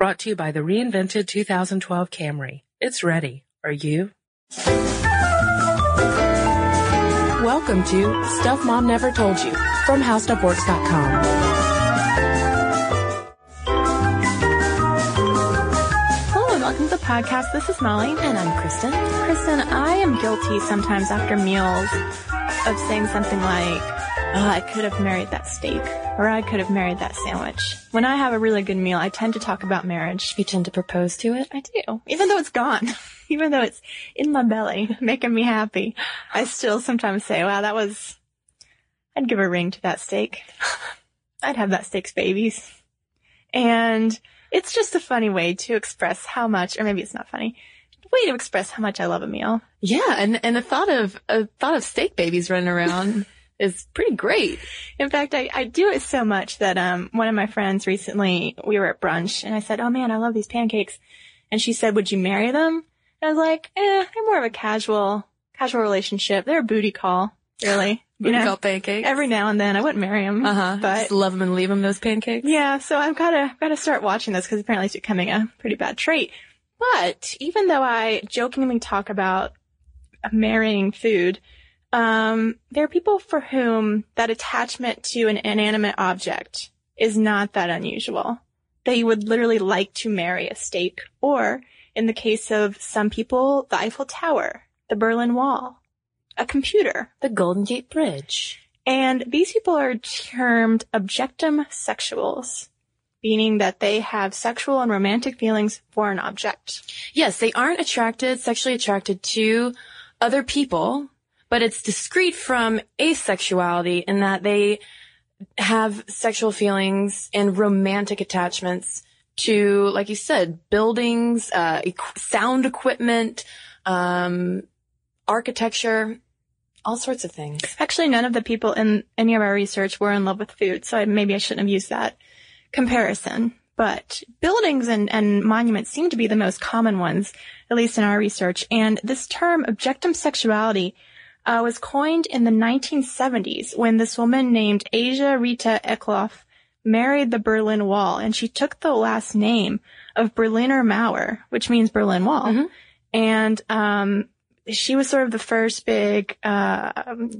Brought to you by the reinvented 2012 Camry. It's ready. Are you? Welcome to Stuff Mom Never Told You from HowStuffWorks.com. Hello and welcome to the podcast. This is Molly. And I'm Cristen. Cristen, I am guilty sometimes after meals of saying something like, oh, I could have married that steak, or I could have married that sandwich. When I have a really good meal, I tend to talk about marriage. You tend to propose to it? I do. Even though it's gone, even though it's in my belly, making me happy, I still sometimes say, wow, that was, I'd give a ring to that steak. I'd have that steak's babies. And it's just a funny way to express how much, or maybe it's not funny, way to express how much I love a meal. Yeah, and and the thought of a thought of steak babies running around is pretty great. In fact, I, I do it so much that um one of my friends recently we were at brunch and I said, "Oh man, I love these pancakes," and she said, "Would you marry them?" And I was like, "Eh, they're more of a casual casual relationship. They're a booty call, really." Booty you know, call pancakes. Every now and then, I wouldn't marry him. uh huh. But Just love them and leave them those pancakes. yeah, so I've got to got to start watching this because apparently it's becoming a pretty bad trait. But even though I jokingly talk about marrying food, um, there are people for whom that attachment to an inanimate object is not that unusual. They would literally like to marry a steak, or in the case of some people, the Eiffel Tower, the Berlin Wall, a computer. The Golden Gate Bridge. And these people are termed objectum sexuals, meaning that they have sexual and romantic feelings for an object. Yes, they aren't attracted, sexually attracted to other people, but it's discrete from asexuality in that they have sexual feelings and romantic attachments to, like you said, buildings, uh, sound equipment, um, architecture, all sorts of things. Actually, none of the people in any of our research were in love with food, so I, maybe I shouldn't have used that comparison. But buildings and, and monuments seem to be the most common ones, at least in our research. And this term, objectum sexuality, uh, was coined in the 1970s when this woman named Eija-Riitta Eklöf married the Berlin Wall, and she took the last name of Berliner Mauer, which means Berlin Wall. And um, she was sort of the first big uh,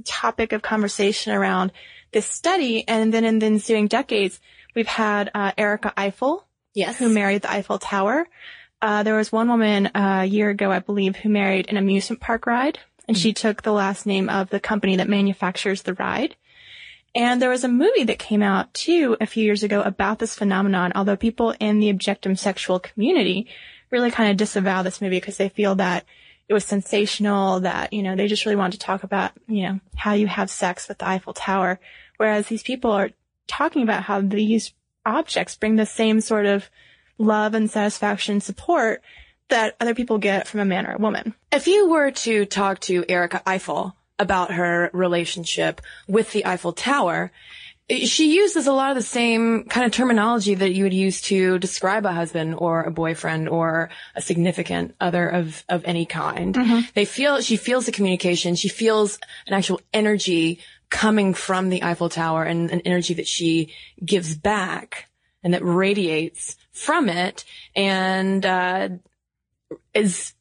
topic of conversation around this study. And then in the ensuing decades, we've had uh, Erika Eiffel, Yes. who married the Eiffel Tower. Uh, there was one woman uh, a year ago, I believe, who married an amusement park ride, and she mm-hmm. took the last name of the company that manufactures the ride. And there was a movie that came out too a few years ago about this phenomenon, although people in the objectum sexual community really kind of disavow this movie because they feel that it was sensational, that, you know, they just really want to talk about, you know, how you have sex with the Eiffel Tower. Whereas these people are talking about how these objects bring the same sort of love and satisfaction and support that other people get from a man or a woman. If you were to talk to Erika Eiffel about her relationship with the Eiffel Tower, she uses a lot of the same kind of terminology that you would use to describe a husband or a boyfriend or a significant other of, of any kind. They feel, she feels the communication. She feels an actual energy coming from the Eiffel Tower and an energy that she gives back and that radiates from it and, uh, is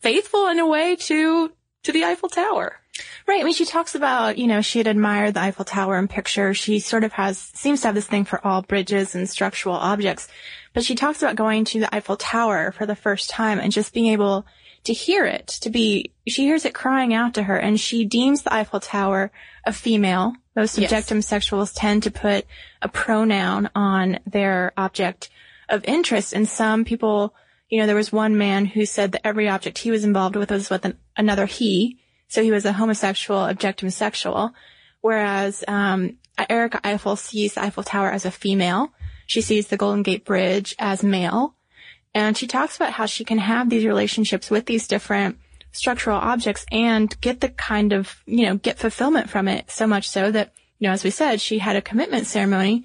faithful in a way to, to the Eiffel Tower. Right. I mean, she talks about, you know, she had admired the Eiffel Tower in pictures. She sort of has, seems to have this thing for all bridges and structural objects. But she talks about going to the Eiffel Tower for the first time and just being able to hear it, to be, she hears it crying out to her and she deems the Eiffel Tower a female. Most Yes. objectum sexuals tend to put a pronoun on their object of interest and some people, you know, there was one man who said that every object he was involved with was with an, another he. So he was a homosexual objectum sexual. Whereas, um, Erika Eiffel sees the Eiffel Tower as a female. She sees the Golden Gate Bridge as male. And she talks about how she can have these relationships with these different structural objects and get the kind of, you know, get fulfillment from it so much so that, you know, as we said, she had a commitment ceremony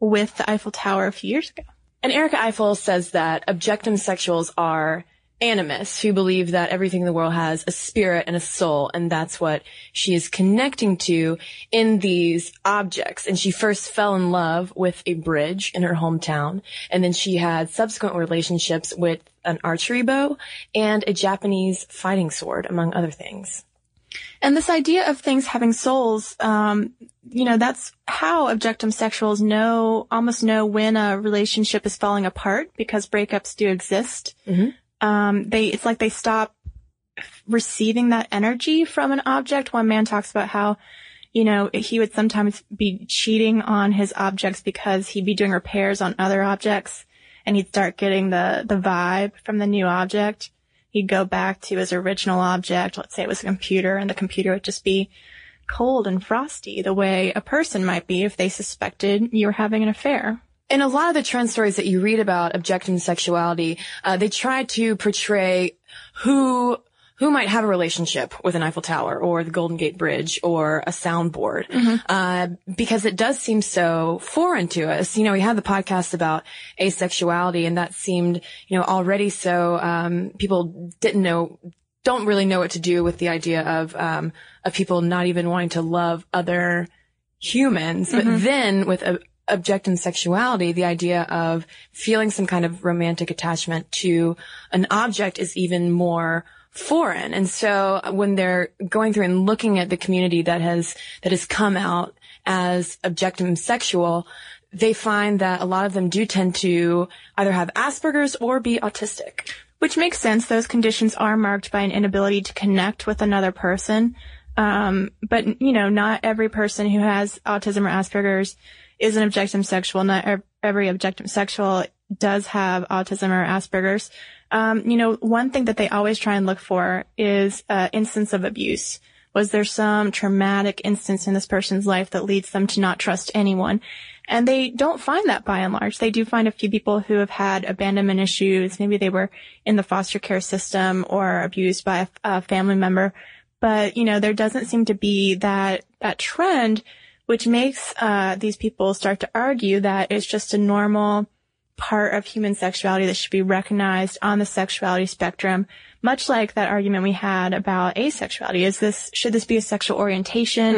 with the Eiffel Tower a few years ago. And Erika Eiffel says that objectum sexuals are animists who believe that everything in the world has a spirit and a soul, and that's what she is connecting to in these objects. And she first fell in love with a bridge in her hometown, and then she had subsequent relationships with an archery bow and a Japanese fighting sword, among other things. And this idea of things having souls, um, you know, that's how objectum sexuals know, almost know when a relationship is falling apart because breakups do exist. Mhm. Um, they, it's like they stop receiving that energy from an object. One man talks about how, you know, he would sometimes be cheating on his objects because he'd be doing repairs on other objects and he'd start getting the, the vibe from the new object. He'd go back to his original object. Let's say it was a computer and the computer would just be cold and frosty the way a person might be if they suspected you were having an affair. In a lot of the trend stories that you read about objectum sexuality, uh, they try to portray who who might have a relationship with an Eiffel Tower or the Golden Gate Bridge or a soundboard, uh, because it does seem so foreign to us. You know, we had the podcast about asexuality, and that seemed, you know, already so. Um, people didn't know, don't really know what to do with the idea of um, of people not even wanting to love other humans, but then with a objectum sexuality, the idea of feeling some kind of romantic attachment to an object is even more foreign. And so when they're going through and looking at the community that has, that has come out as objectum sexual, they find that a lot of them do tend to either have Asperger's or be autistic. Which makes sense. Those conditions are marked by an inability to connect with another person. Um, but you know, not every person who has autism or Asperger's is an objectum sexual. Not ev- every objectum sexual does have autism or Asperger's. Um, you know, one thing that they always try and look for is uh, instance of abuse. Was there some traumatic instance in this person's life that leads them to not trust anyone? And they don't find that by and large. They do find a few people who have had abandonment issues. Maybe they were in the foster care system or abused by a, a family member. But, you know, there doesn't seem to be that, that trend, which makes, uh, these people start to argue that it's just a normal part of human sexuality that should be recognized on the sexuality spectrum. Much like that argument we had about asexuality. Is this, should this be a sexual orientation?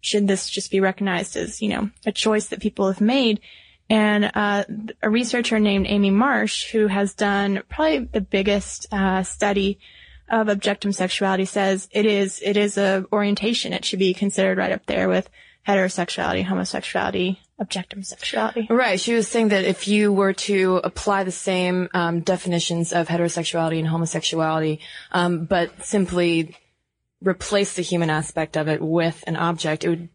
Should this just be recognized as, you know, a choice that people have made? And uh, a researcher named Amy Marsh, who has done probably the biggest uh, study of objectum sexuality, says it is it is a orientation. It should be considered right up there with heterosexuality, homosexuality, objectum sexuality. Right. She was saying that if you were to apply the same um, definitions of heterosexuality and homosexuality, um, but simply replace the human aspect of it with an object, it would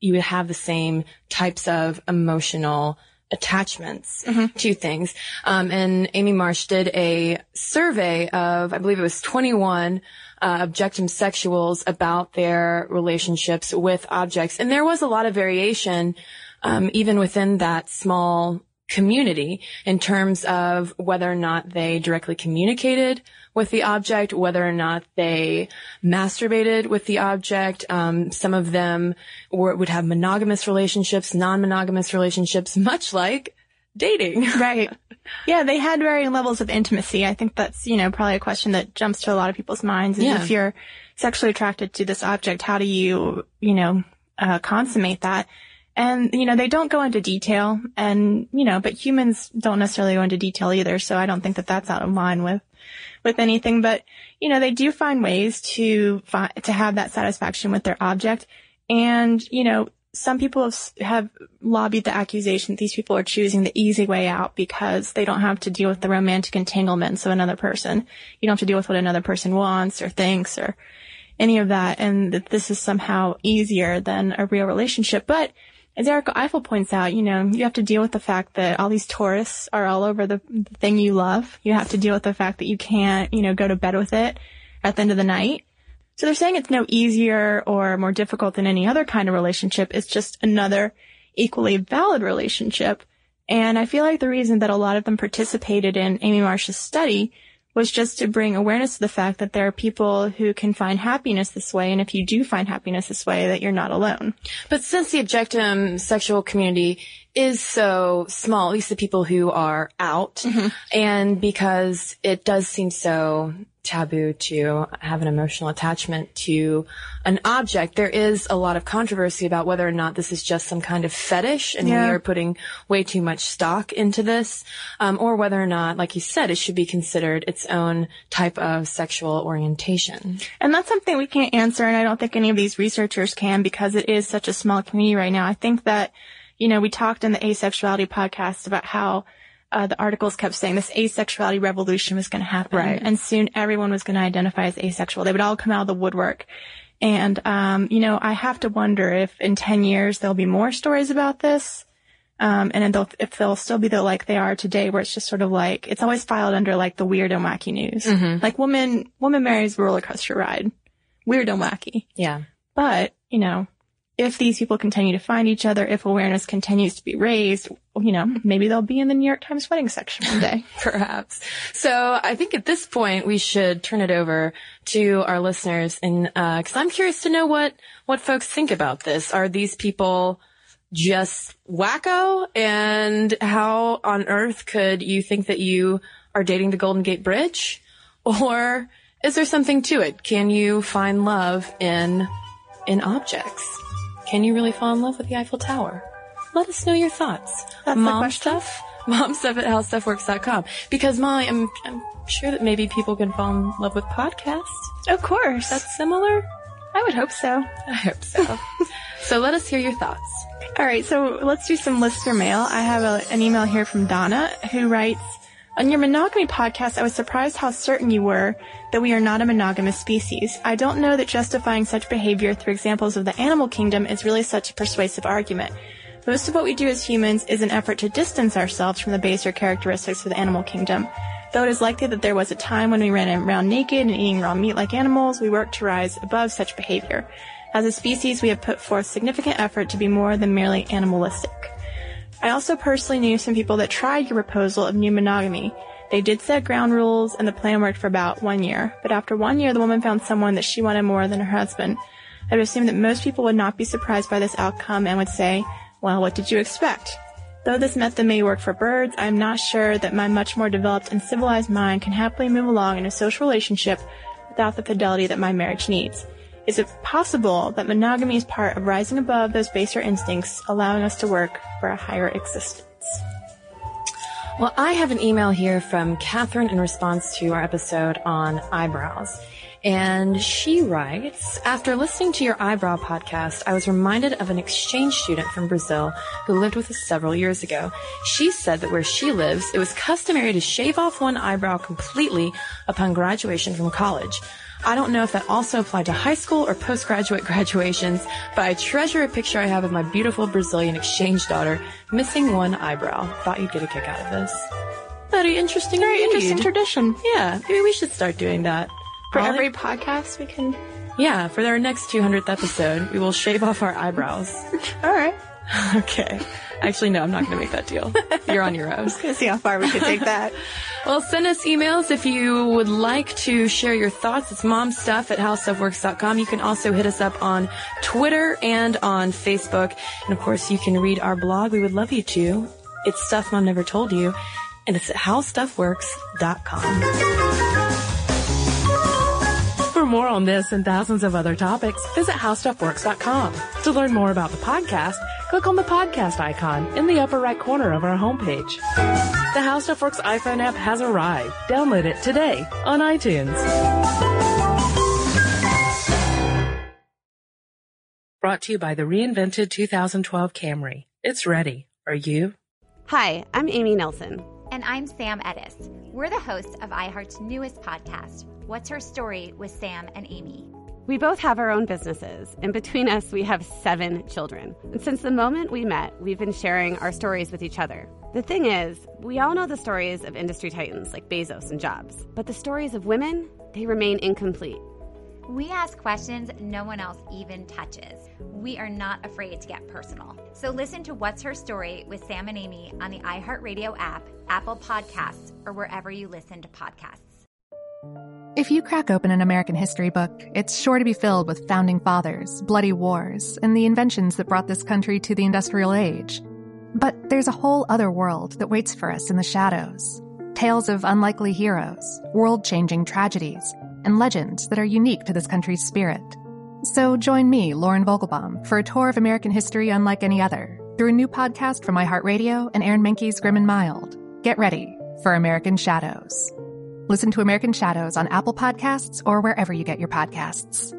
you would have the same types of emotional attachments to things. Um, and Amy Marsh did a survey of, I believe it was 21 uh, objectum sexuals about their relationships with objects, and there was a lot of variation um, even within that small community in terms of whether or not they directly communicated with the object, whether or not they masturbated with the object. Um, some of them were, would have monogamous relationships, non-monogamous relationships, much like dating. Right. Yeah, they had varying levels of intimacy. I think that's, you know, probably a question that jumps to a lot of people's minds is Yeah. if you're sexually attracted to this object, how do you, you know, uh, consummate that? And, you know, they don't go into detail and, you know, but humans don't necessarily go into detail either. So I don't think that that's out of line with, with anything, but, you know, they do find ways to fi- to have that satisfaction with their object. And, you know, some people have, have lobbied the accusation that these people are choosing the easy way out because they don't have to deal with the romantic entanglements of another person. You don't have to deal with what another person wants or thinks or any of that, and that this is somehow easier than a real relationship. But as Erika Eiffel points out, you know, you have to deal with the fact that all these tourists are all over the, the thing you love. You have to deal with the fact that you can't, you know, go to bed with it at the end of the night. So they're saying it's no easier or more difficult than any other kind of relationship. It's just another equally valid relationship. And I feel like the reason that a lot of them participated in Amy Marsh's study was just to bring awareness to the fact that there are people who can find happiness this way. And if you do find happiness this way, that you're not alone. But since the objectum sexual community is so small, at least the people who are out, Mm-hmm. and because it does seem so taboo to have an emotional attachment to an object, there is a lot of controversy about whether or not this is just some kind of fetish and Yeah. we are putting way too much stock into this, um, or whether or not, like you said, it should be considered its own type of sexual orientation. And that's something we can't answer, and I don't think any of these researchers can because it is such a small community right now. I think that, you know, we talked in the asexuality podcast about how uh, the articles kept saying this asexuality revolution was going to happen, Right. and soon everyone was going to identify as asexual. They would all come out of the woodwork. And, um, you know, I have to wonder if in 10 years there'll be more stories about this. Um, and they'll, if they'll still be the like they are today, where it's just sort of like, it's always filed under like the weird and wacky news. Like woman, woman marries roller coaster ride. Weird and wacky. Yeah. But, you know, if these people continue to find each other, if awareness continues to be raised, you know, maybe they'll be in the New York Times wedding section one day. Perhaps. So I think at this point we should turn it over to our listeners and, uh, cause I'm curious to know what, what folks think about this. Are these people just wacko? And how on earth could you think that you are dating the Golden Gate Bridge? Or is there something to it? Can you find love in, in objects? Can you really fall in love with the Eiffel Tower? Let us know your thoughts. That's the Mom stuff? Mom stuff at howstuffworks.com. Because Molly, I'm, I'm sure that maybe people can fall in love with podcasts. of course. That's similar? I would hope so. I hope so. so let us hear your thoughts. All right, so let's do some listener mail. I have a, an email here from Donna who writes, on your monogamy podcast, I was surprised how certain you were that we are not a monogamous species. I don't know that justifying such behavior through examples of the animal kingdom is really such a persuasive argument. Most of what we do as humans is an effort to distance ourselves from the baser characteristics of the animal kingdom. Though it is likely that there was a time when we ran around naked and eating raw meat like animals, we worked to rise above such behavior. As a species, we have put forth significant effort to be more than merely animalistic. I also personally knew some people that tried your proposal of new monogamy. They did set ground rules and the plan worked for about one year, but after one year the woman found someone that she wanted more than her husband. I would assume that most people would not be surprised by this outcome and would say, well, what did you expect? Though this method may work for birds, I am not sure that my much more developed and civilized mind can happily move along in a social relationship without the fidelity that my marriage needs. Is it possible that monogamy is part of rising above those baser instincts, allowing us to work for a higher existence? Well, I have an email here from Catherine in response to our episode on eyebrows. And she writes, after listening to your eyebrow podcast, I was reminded of an exchange student from Brazil who lived with us several years ago. She said that where she lives, it was customary to shave off one eyebrow completely upon graduation from college. I don't know if that also applied to high school or postgraduate graduations, but I treasure a picture I have of my beautiful Brazilian exchange daughter missing one eyebrow. Thought you'd get a kick out of this. Very interesting. Very interesting tradition. Yeah, maybe we should start doing that. For Molly? every podcast, we can. Yeah, for our next 200th episode, we will shave off our eyebrows. All right. okay. Actually, no, I'm not going to make that deal. You're on your own. Gonna see how far we can take that. Well, send us emails if you would like to share your thoughts. It's momstuff at howstuffworks.com. You can also hit us up on Twitter and on Facebook. And of course, you can read our blog. We would love you to. It's Stuff Mom Never Told You. And it's at howstuffworks.com. For more on this and thousands of other topics, visit howstuffworks.com. To learn more about the podcast, click on the podcast icon in the upper right corner of our homepage. The How Stuff Works iPhone app has arrived. Download it today on iTunes. Brought to you by the reinvented 2012 Camry. It's ready. Are you? Hi, I'm Amy Nelson. And I'm Sam Ennis. We're the hosts of iHeart's newest podcast, What's Her Story with Sam and Amy. We both have our own businesses, and between us, we have seven children. And since the moment we met, we've been sharing our stories with each other. The thing is, we all know the stories of industry titans like Bezos and Jobs, but the stories of women, they remain incomplete. We ask questions no one else even touches. We are not afraid to get personal. So listen to What's Her Story with Sam and Amy on the iHeartRadio app, Apple Podcasts, or wherever you listen to podcasts. If you crack open an American history book, it's sure to be filled with founding fathers, bloody wars, and the inventions that brought this country to the industrial age. But there's a whole other world that waits for us in the shadows. Tales of unlikely heroes, world changing tragedies, and legends that are unique to this country's spirit. So join me, Lauren Vogelbaum, for a tour of American history unlike any other through a new podcast from iHeartRadio and Aaron Mahnke's Grim and Mild. Get ready for American Shadows. Listen to American Shadows on Apple Podcasts or wherever you get your podcasts.